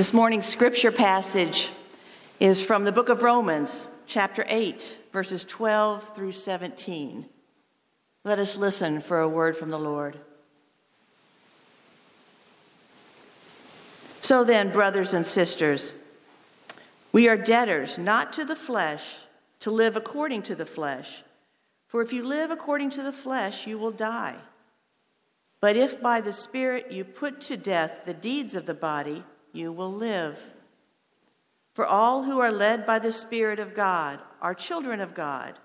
This morning's scripture passage is from the book of Romans, chapter 8, verses 12 through 17. Let us listen for a word from the Lord. So then, brothers and sisters, we are debtors not to the flesh to live according to the flesh. For if you live according to the flesh, you will die. But if by the Spirit you put to death the deeds of the body, you will live. For all who are led by the Spirit of God are children of God.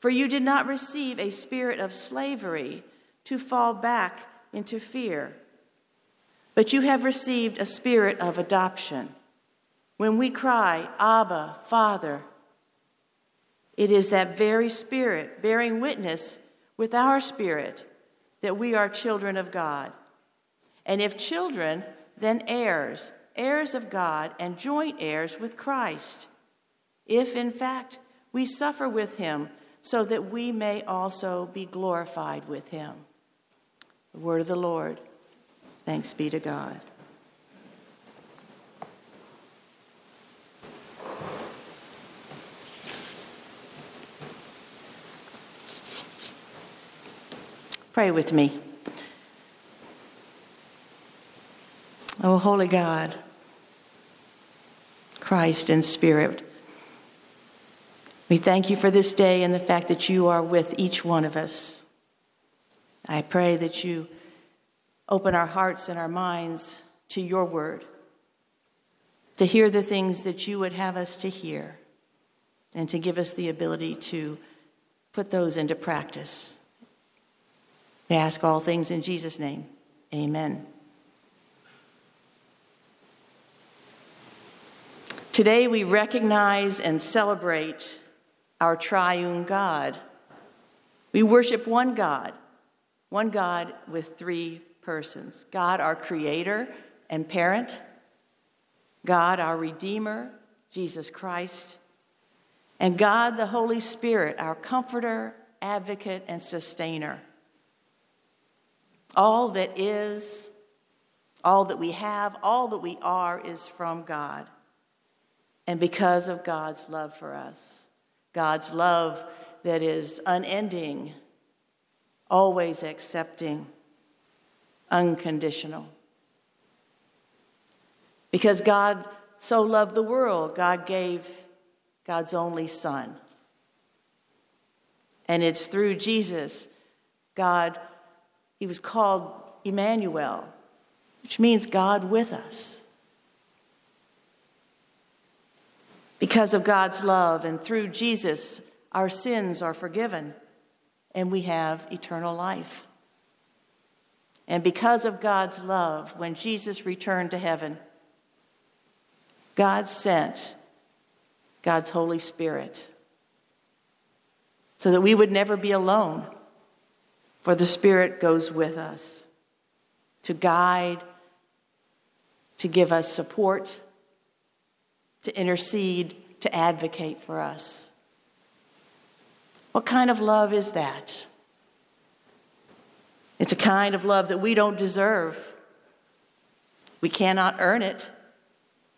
For you did not receive a spirit of slavery to fall back into fear, but you have received a spirit of adoption. When we cry, Abba, Father, it is that very Spirit bearing witness with our spirit that we are children of God. And if children, then heirs, heirs of God, and joint heirs with Christ. If, in fact, we suffer with him, so that we may also be glorified with him. The word of the Lord. Thanks be to God. Pray with me. Oh, holy God, Christ in Spirit, we thank you for this day and the fact that you are with each one of us. I pray that you open our hearts and our minds to your word, to hear the things that you would have us to hear, and to give us the ability to put those into practice. I ask all things in Jesus' name. Amen. Today we recognize and celebrate our triune God. We worship one God, one God with three persons God, our creator and parent, God, our redeemer, Jesus Christ, and God, the Holy Spirit, our comforter, advocate, and sustainer. All that is, all that we have, all that we are is from God. And because of God's love for us, God's love that is unending, always accepting, unconditional. Because God so loved the world, God gave God's only Son. And it's through Jesus, God he was called Emmanuel, which means God with us. Because of God's love and through Jesus, our sins are forgiven and we have eternal life. And because of God's love, when Jesus returned to heaven, God sent God's Holy Spirit so that we would never be alone for the Spirit goes with us to guide, to give us support, to intercede, to advocate for us. What kind of love is that? It's a kind of love that we don't deserve. We cannot earn it,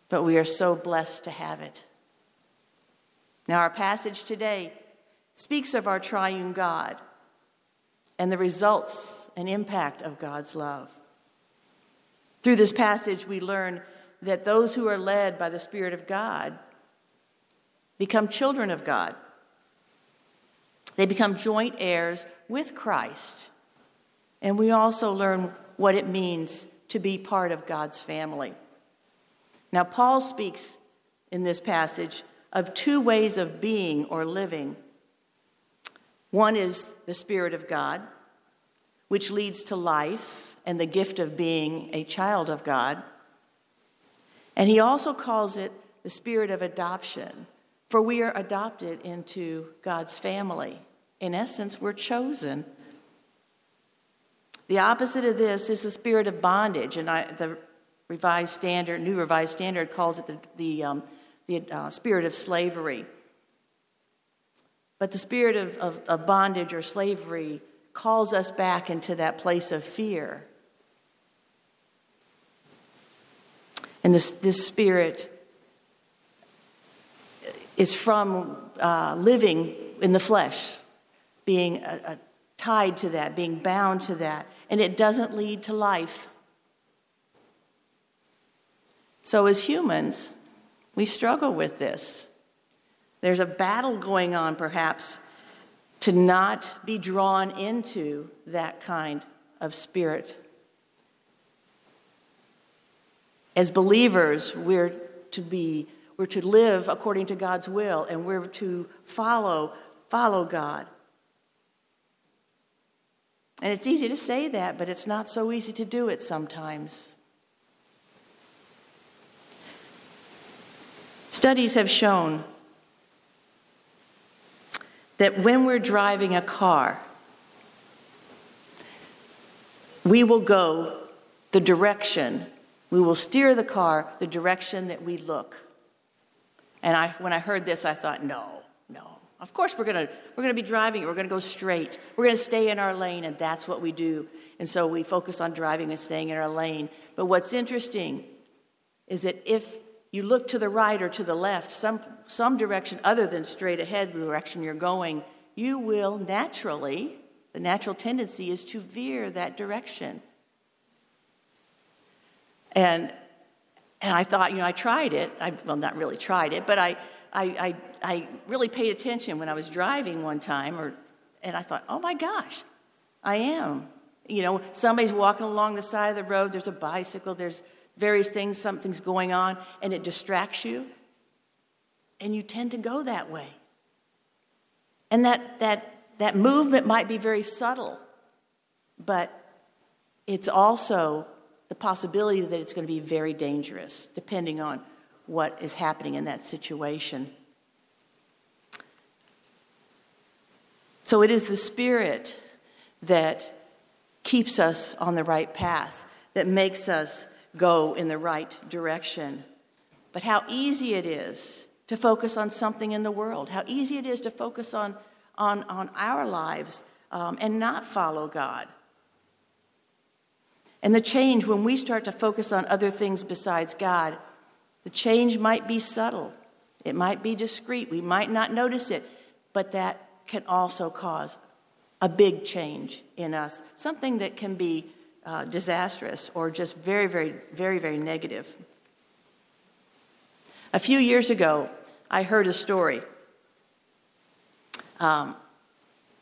but we are so blessed to have it. Now, our passage today speaks of our triune God and the results and impact of God's love. Through this passage, we learn that those who are led by the Spirit of God become children of God. They become joint heirs with Christ. And we also learn what it means to be part of God's family. Now, Paul speaks in this passage of two ways of being or living one is the Spirit of God, which leads to life and the gift of being a child of God. And he also calls it the Spirit of adoption, for we are adopted into God's family. In essence, we're chosen. The opposite of this is the spirit of bondage, and I, the Revised Standard, New Revised Standard, calls it the, the, um, the uh, spirit of slavery. But the spirit of, of, of bondage or slavery calls us back into that place of fear. And this, this spirit is from uh, living in the flesh, being uh, uh, tied to that, being bound to that, and it doesn't lead to life. So, as humans, we struggle with this. There's a battle going on, perhaps, to not be drawn into that kind of spirit. As believers, we're to be we're to live according to God's will and we're to follow follow God. And it's easy to say that, but it's not so easy to do it sometimes. Studies have shown that when we're driving a car, we will go the direction, we will steer the car the direction that we look. And I, when I heard this, I thought, no, no. Of course, we're going we're gonna be driving, we're going to go straight. We're going to stay in our lane, and that's what we do. And so we focus on driving and staying in our lane. But what's interesting is that if you look to the right or to the left, some, some direction other than straight ahead, the direction you're going, you will naturally, the natural tendency is to veer that direction. And, and I thought, you know, I tried it. I, well, not really tried it, but I, I, I, I really paid attention when I was driving one time, or, and I thought, oh my gosh, I am. You know, somebody's walking along the side of the road, there's a bicycle, there's various things, something's going on, and it distracts you, and you tend to go that way. And that, that, that movement might be very subtle, but it's also the possibility that it's going to be very dangerous, depending on what is happening in that situation. So it is the Spirit that keeps us on the right path, that makes us go in the right direction. But how easy it is to focus on something in the world, how easy it is to focus on, on, on our lives um, and not follow God. And the change, when we start to focus on other things besides God, the change might be subtle. It might be discreet. We might not notice it, but that can also cause a big change in us, something that can be uh, disastrous or just very, very, very, very negative. A few years ago, I heard a story. Um,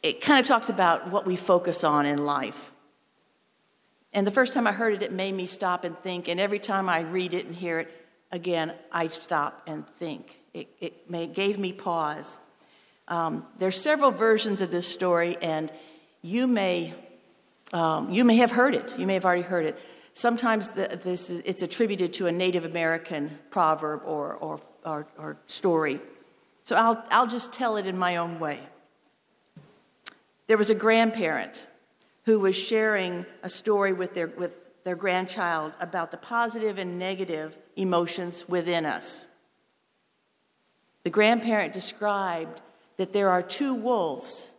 it kind of talks about what we focus on in life. And the first time I heard it, it made me stop and think. And every time I read it and hear it again, I stop and think. It, it may, gave me pause. Um, there's several versions of this story, and you may um, you may have heard it. You may have already heard it. Sometimes the, this is, it's attributed to a Native American proverb or, or, or, or story. So I'll, I'll just tell it in my own way. There was a grandparent who was sharing a story with their, with their grandchild about the positive and negative emotions within us. The grandparent described that there are two wolves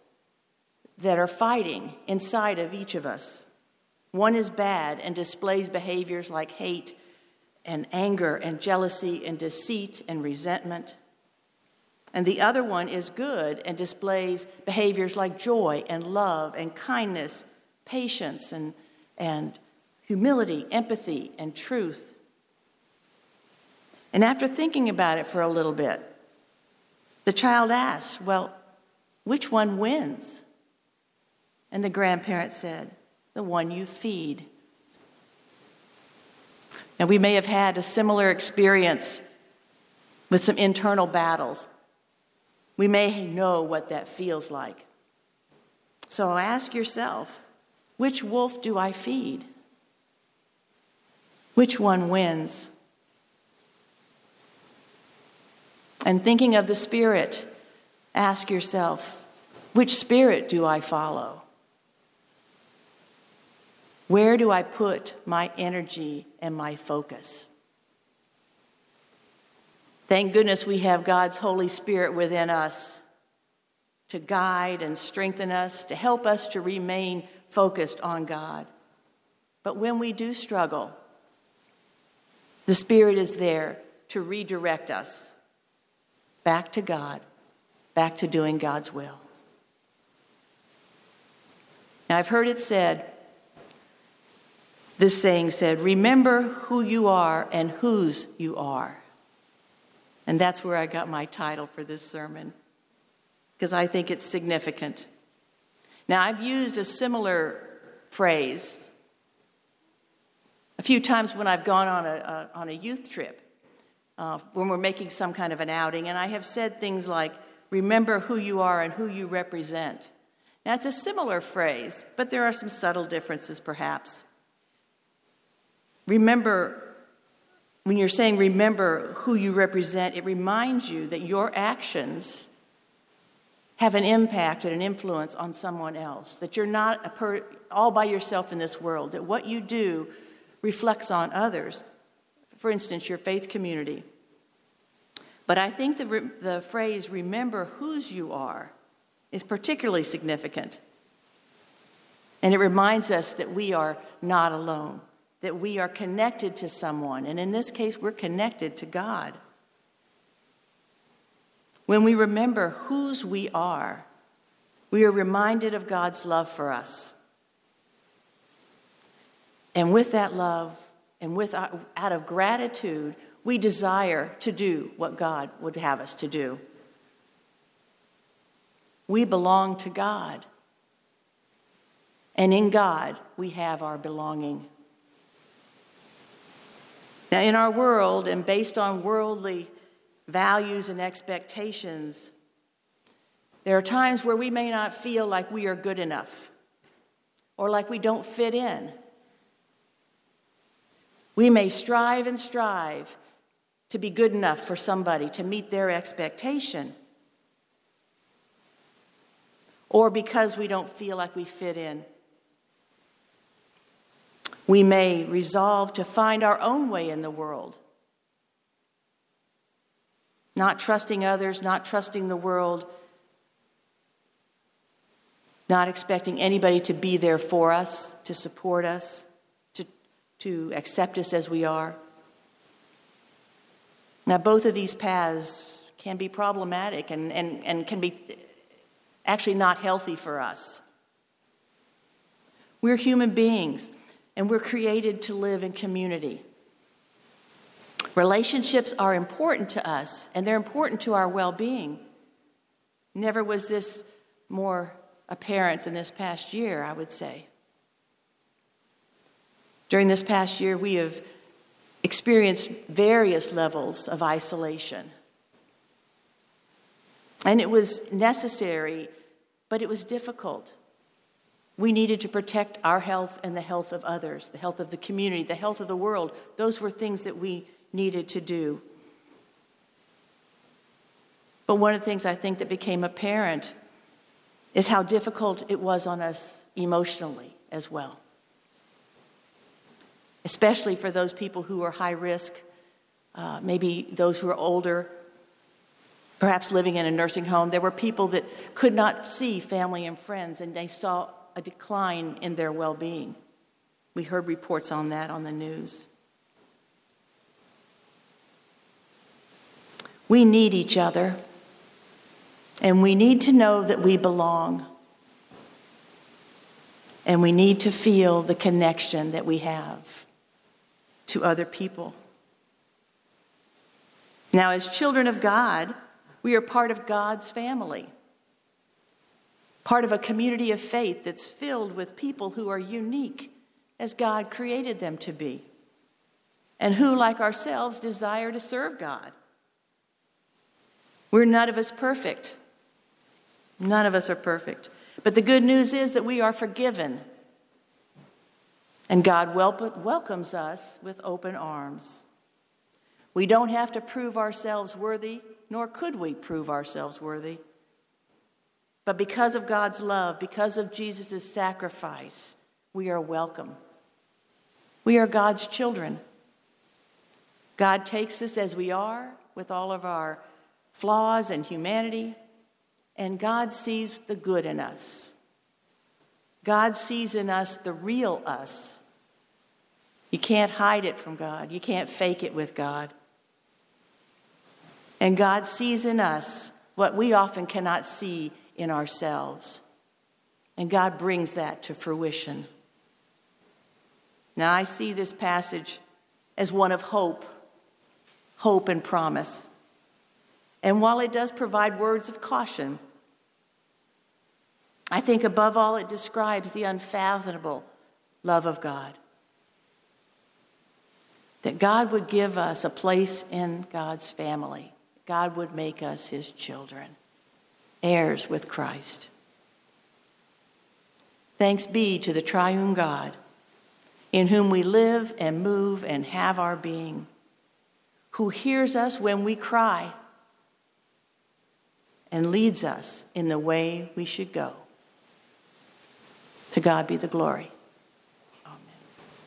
that are fighting inside of each of us. One is bad and displays behaviors like hate and anger and jealousy and deceit and resentment. And the other one is good and displays behaviors like joy and love and kindness, patience and, and humility, empathy, and truth. And after thinking about it for a little bit, the child asks, Well, which one wins? And the grandparent said, The one you feed. Now, we may have had a similar experience with some internal battles. We may know what that feels like. So ask yourself which wolf do I feed? Which one wins? And thinking of the Spirit, ask yourself which spirit do I follow? Where do I put my energy and my focus? Thank goodness we have God's Holy Spirit within us to guide and strengthen us, to help us to remain focused on God. But when we do struggle, The Spirit is there to redirect us back to God, back to doing God's will. Now, I've heard it said, this saying said, remember who you are and whose you are. And that's where I got my title for this sermon, because I think it's significant. Now, I've used a similar phrase a few times when I've gone on a, a on a youth trip, uh, when we're making some kind of an outing, and I have said things like, remember who you are and who you represent. Now, it's a similar phrase, but there are some subtle differences perhaps. Remember, when you're saying remember who you represent, it reminds you that your actions have an impact and an influence on someone else, that you're not per, all by yourself in this world, that what you do reflects on others. For instance, your faith community. But I think the, the phrase, remember whose you are, is particularly significant. And it reminds us that we are not alone, that we are connected to someone. And in this case, we're connected to God. When we remember whose we are, we are reminded of God's love for us. And with that love, and with our, out of gratitude, we desire to do what God would have us to do. We belong to God. And in God, we have our belonging. Now, in our world, and based on worldly values and expectations, there are times where we may not feel like we are good enough or like we don't fit in. We may strive and strive to be good enough for somebody, to meet their expectation or because we don't feel like we fit in. We may resolve to find our own way in the world, not trusting others, not trusting the world, not expecting anybody to be there for us, to support us, to, to accept us as we are. Now, both of these paths can be problematic and, and, and can be actually not healthy for us. We're human beings, and we're created to live in community. Relationships are important to us, and they're important to our well being. Never was this more apparent than this past year, I would say. During this past year, we have experienced various levels of isolation. And it was necessary, but it was difficult. We needed to protect our health and the health of others, the health of the community, the health of the world. Those were things that we needed to do. But one of the things I think that became apparent is how difficult it was on us emotionally as well, especially for those people who are high risk, uh, maybe those who are older, perhaps living in a nursing home. There were people that could not see family and friends, and they saw a decline in their well being. We heard reports on that on the news. We need each other, and we need to know that we belong. And we need to feel the connection that we have to other people. Now, as children of God, we are part of God's family, part of a community of faith that's filled with people who are unique as God created them to be, and who, like ourselves, desire to serve God. We're none of us perfect. None of us are perfect. But the good news is that we are forgiven. And God wel- welcomes us with open arms. We don't have to prove ourselves worthy nor could we prove ourselves worthy. But because of God's love, because of Jesus' sacrifice, we are welcome. We are God's children. God takes us as we are, with all of our flaws and humanity, and God sees the good in us. God sees in us the real us. You can't hide it from God. You can't fake it with God. And God sees in us what we often cannot see in ourselves. And God brings that to fruition. Now, I see this passage as one of hope, hope and promise. And while it does provide words of caution, I think above all it describes the unfathomable love of God. That God would give us a place in God's family. God would make us his children, heirs with Christ. Thanks be to the triune God, in whom we live and move and have our being, who hears us when we cry and leads us in the way we should go. To God be the glory.